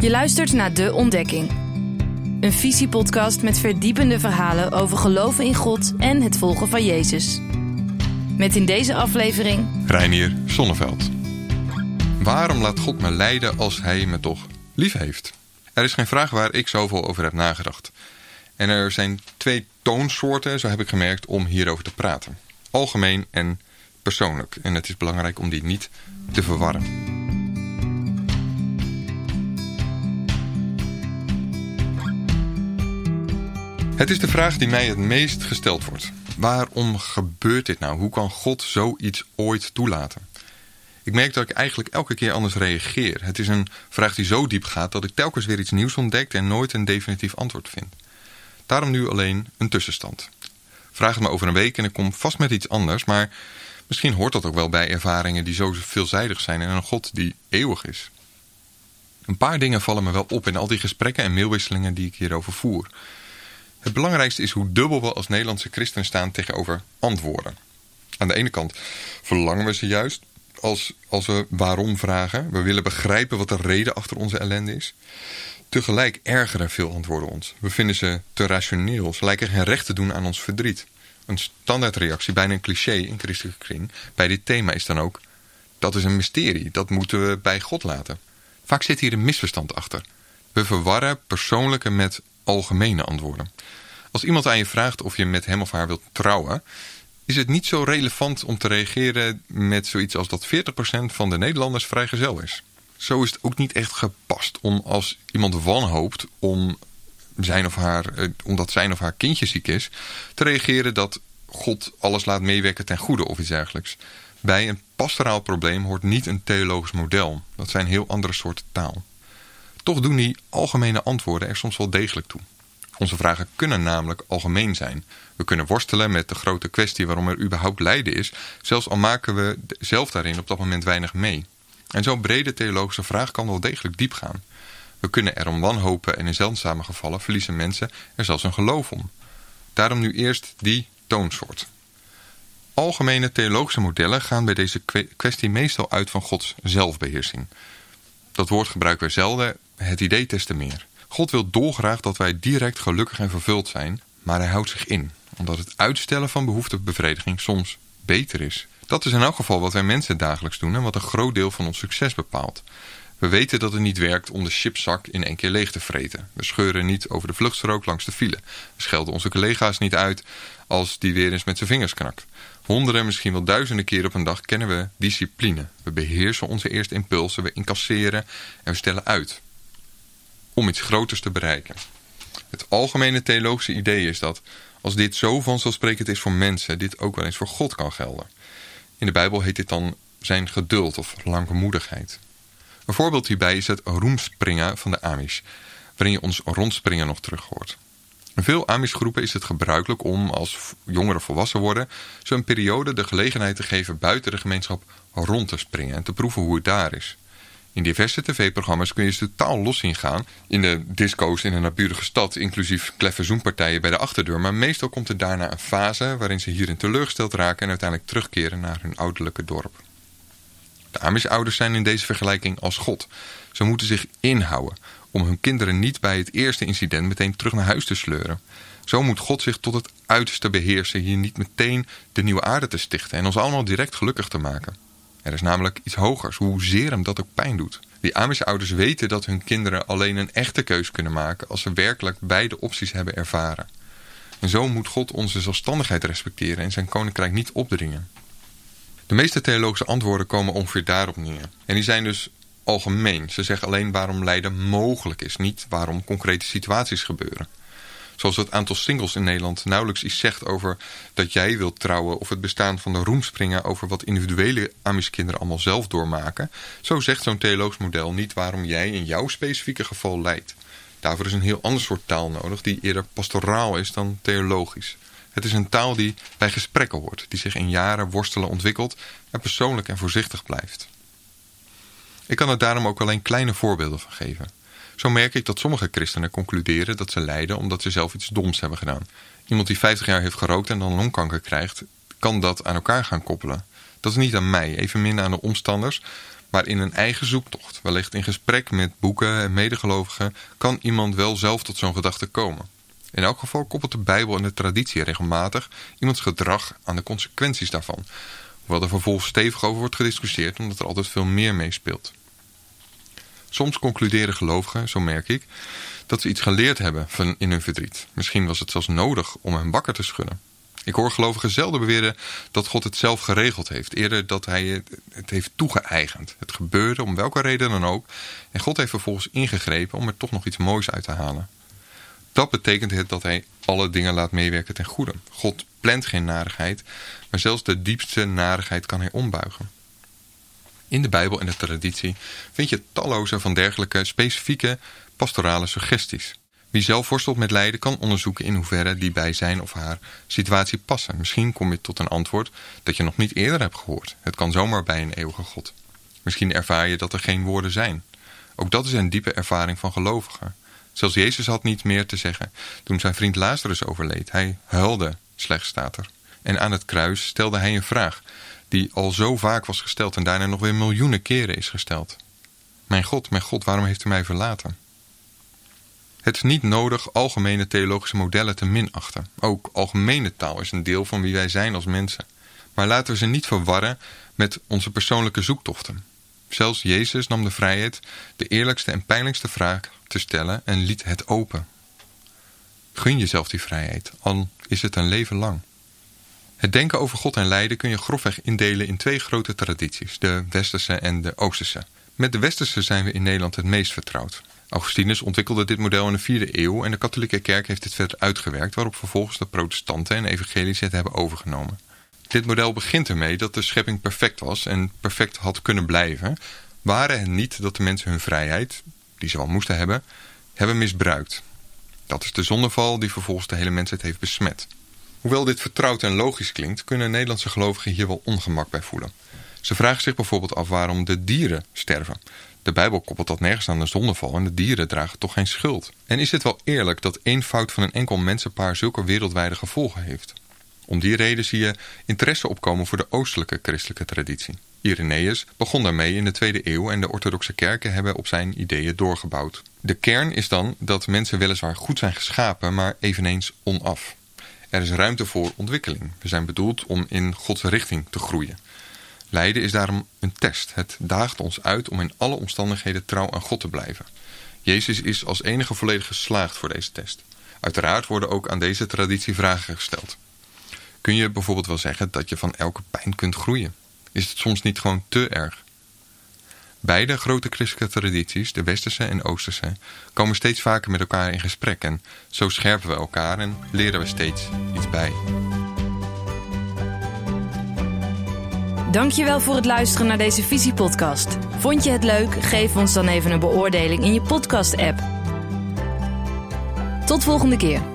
Je luistert naar De Ontdekking. Een visiepodcast met verdiepende verhalen over geloven in God en het volgen van Jezus. Met in deze aflevering... Reinier Zonneveld. Waarom laat God me lijden als hij me toch lief heeft? Er is geen vraag waar ik zoveel over heb nagedacht. En er zijn twee toonsoorten, zo heb ik gemerkt, om hierover te praten. Algemeen en persoonlijk. En het is belangrijk om die niet te verwarren. Het is de vraag die mij het meest gesteld wordt. Waarom gebeurt dit nou? Hoe kan God zoiets ooit toelaten? Ik merk dat ik eigenlijk elke keer anders reageer. Het is een vraag die zo diep gaat dat ik telkens weer iets nieuws ontdek en nooit een definitief antwoord vind. Daarom nu alleen een tussenstand. Vraag het me over een week en ik kom vast met iets anders, maar misschien hoort dat ook wel bij ervaringen die zo veelzijdig zijn en een God die eeuwig is. Een paar dingen vallen me wel op in al die gesprekken en mailwisselingen die ik hierover voer. Het belangrijkste is hoe dubbel we als Nederlandse christenen staan tegenover antwoorden. Aan de ene kant verlangen we ze juist als, als we waarom vragen. We willen begrijpen wat de reden achter onze ellende is. Tegelijk ergeren veel antwoorden ons. We vinden ze te rationeel. Ze lijken geen recht te doen aan ons verdriet. Een standaardreactie, bijna een cliché in christelijke kring, bij dit thema is dan ook... dat is een mysterie, dat moeten we bij God laten. Vaak zit hier een misverstand achter. We verwarren persoonlijke met algemene antwoorden. Als iemand aan je vraagt of je met hem of haar wilt trouwen... is het niet zo relevant om te reageren met zoiets als dat 40% van de Nederlanders vrijgezel is. Zo is het ook niet echt gepast om als iemand wanhoopt om zijn of haar, eh, omdat zijn of haar kindje ziek is... te reageren dat God alles laat meewerken ten goede of iets dergelijks. Bij een pastoraal probleem hoort niet een theologisch model. Dat zijn heel andere soorten taal. Toch doen die algemene antwoorden er soms wel degelijk toe. Onze vragen kunnen namelijk algemeen zijn. We kunnen worstelen met de grote kwestie waarom er überhaupt lijden is, zelfs al maken we zelf daarin op dat moment weinig mee. En zo'n brede theologische vraag kan wel degelijk diep gaan. We kunnen er om wanhopen en in zeldzame gevallen verliezen mensen er zelfs een geloof om. Daarom nu eerst die toonsoort. Algemene theologische modellen gaan bij deze kwestie meestal uit van Gods zelfbeheersing. Dat woord gebruiken we zelden, het idee des meer. God wil dolgraag dat wij direct gelukkig en vervuld zijn, maar hij houdt zich in, omdat het uitstellen van behoeftebevrediging soms beter is. Dat is in elk geval wat wij mensen dagelijks doen en wat een groot deel van ons succes bepaalt. We weten dat het niet werkt om de chipzak in één keer leeg te vreten. We scheuren niet over de vluchtstrook langs de file. We schelden onze collega's niet uit als die weer eens met zijn vingers knakt. Honderden, misschien wel duizenden keer op een dag kennen we discipline. We beheersen onze eerste impulsen, we incasseren en we stellen uit. Om iets groters te bereiken. Het algemene theologische idee is dat als dit zo vanzelfsprekend is voor mensen, dit ook wel eens voor God kan gelden. In de Bijbel heet dit dan zijn geduld of langmoedigheid. Een voorbeeld hierbij is het roemspringen van de Amish, waarin je ons rondspringen nog terug hoort. In veel Amish-groepen is het gebruikelijk om, als jongeren volwassen worden, een periode de gelegenheid te geven buiten de gemeenschap rond te springen en te proeven hoe het daar is. In diverse tv-programma's kun je ze totaal los zien gaan. In de disco's in een naburige stad, inclusief kleffe zoenpartijen bij de achterdeur. Maar meestal komt er daarna een fase waarin ze hierin teleurgesteld raken en uiteindelijk terugkeren naar hun ouderlijke dorp. De Amish-ouders zijn in deze vergelijking als God. Ze moeten zich inhouden om hun kinderen niet bij het eerste incident meteen terug naar huis te sleuren. Zo moet God zich tot het uiterste beheersen hier niet meteen de nieuwe aarde te stichten en ons allemaal direct gelukkig te maken. Er is namelijk iets hogers, hoezeer hem dat ook pijn doet. Die Amish ouders weten dat hun kinderen alleen een echte keus kunnen maken als ze werkelijk beide opties hebben ervaren. En zo moet God onze zelfstandigheid respecteren en zijn koninkrijk niet opdringen. De meeste theologische antwoorden komen ongeveer daarop neer. En die zijn dus algemeen. Ze zeggen alleen waarom lijden mogelijk is, niet waarom concrete situaties gebeuren. Zoals het aantal singles in Nederland nauwelijks iets zegt over dat jij wilt trouwen... of het bestaan van de roemspringen over wat individuele Amish-kinderen allemaal zelf doormaken... zo zegt zo'n theologisch model niet waarom jij in jouw specifieke geval lijdt. Daarvoor is een heel ander soort taal nodig die eerder pastoraal is dan theologisch. Het is een taal die bij gesprekken hoort, die zich in jaren worstelen ontwikkelt en persoonlijk en voorzichtig blijft. Ik kan er daarom ook alleen kleine voorbeelden van geven. Zo merk ik dat sommige christenen concluderen dat ze lijden omdat ze zelf iets doms hebben gedaan. Iemand die 50 jaar heeft gerookt en dan longkanker krijgt, kan dat aan elkaar gaan koppelen. Dat is niet aan mij, evenmin aan de omstanders, Maar in een eigen zoektocht, wellicht in gesprek met boeken en medegelovigen, kan iemand wel zelf tot zo'n gedachte komen. In elk geval koppelt de Bijbel en de traditie regelmatig iemands gedrag aan de consequenties daarvan. Hoewel er vervolgens stevig over wordt gediscussieerd omdat er altijd veel meer meespeelt. Soms concluderen gelovigen, zo merk ik, dat ze iets geleerd hebben van in hun verdriet. Misschien was het zelfs nodig om hen wakker te schudden. Ik hoor gelovigen zelden beweren dat God het zelf geregeld heeft. Eerder dat hij het heeft toegeëigend. Het gebeurde om welke reden dan ook. En God heeft vervolgens ingegrepen om er toch nog iets moois uit te halen. Dat betekent het dat hij alle dingen laat meewerken ten goede. God plant geen narigheid, maar zelfs de diepste narigheid kan hij ombuigen. In de Bijbel en de traditie vind je talloze van dergelijke specifieke pastorale suggesties. Wie zelf worstelt met lijden kan onderzoeken in hoeverre die bij zijn of haar situatie passen. Misschien kom je tot een antwoord dat je nog niet eerder hebt gehoord. Het kan zomaar bij een eeuwige God. Misschien ervaar je dat er geen woorden zijn. Ook dat is een diepe ervaring van gelovigen. Zelfs Jezus had niet meer te zeggen toen zijn vriend Lazarus overleed. Hij huilde, slechts staat er. En aan het kruis stelde hij een vraag die al zo vaak was gesteld en daarna nog weer miljoenen keren is gesteld. Mijn God, mijn God, waarom heeft u mij verlaten? Het is niet nodig algemene theologische modellen te minachten. Ook algemene taal is een deel van wie wij zijn als mensen. Maar laten we ze niet verwarren met onze persoonlijke zoektochten. Zelfs Jezus nam de vrijheid de eerlijkste en pijnlijkste vraag te stellen en liet het open. Gun jezelf die vrijheid, al is het een leven lang. Het denken over God en lijden kun je grofweg indelen in twee grote tradities, de westerse en de oosterse. Met de westerse zijn we in Nederland het meest vertrouwd. Augustinus ontwikkelde dit model in de vierde eeuw en de katholieke kerk heeft dit verder uitgewerkt, waarop vervolgens de protestanten en evangelische het hebben overgenomen. Dit model begint ermee dat de schepping perfect was en perfect had kunnen blijven, waren het niet dat de mensen hun vrijheid, die ze wel moesten hebben, hebben misbruikt. Dat is de zondeval die vervolgens de hele mensheid heeft besmet. Hoewel dit vertrouwd en logisch klinkt, kunnen Nederlandse gelovigen hier wel ongemak bij voelen. Ze vragen zich bijvoorbeeld af waarom de dieren sterven. De Bijbel koppelt dat nergens aan de zondeval en de dieren dragen toch geen schuld. En is het wel eerlijk dat één fout van een enkel mensenpaar zulke wereldwijde gevolgen heeft? Om die reden zie je interesse opkomen voor de oostelijke christelijke traditie. Irenaeus begon daarmee in de tweede eeuw en de orthodoxe kerken hebben op zijn ideeën doorgebouwd. De kern is dan dat mensen weliswaar goed zijn geschapen, maar eveneens onaf. Er is ruimte voor ontwikkeling. We zijn bedoeld om in Gods richting te groeien. Lijden is daarom een test. Het daagt ons uit om in alle omstandigheden trouw aan God te blijven. Jezus is als enige volledig geslaagd voor deze test. Uiteraard worden ook aan deze traditie vragen gesteld. Kun je bijvoorbeeld wel zeggen dat je van elke pijn kunt groeien? Is het soms niet gewoon te erg? Beide grote christelijke tradities, de westerse en oosterse, komen steeds vaker met elkaar in gesprek en zo scherpen we elkaar en leren we steeds iets bij. Dankjewel voor het luisteren naar deze Visiepodcast. Vond je het leuk? Geef ons dan even een beoordeling in je podcast-app. Tot volgende keer.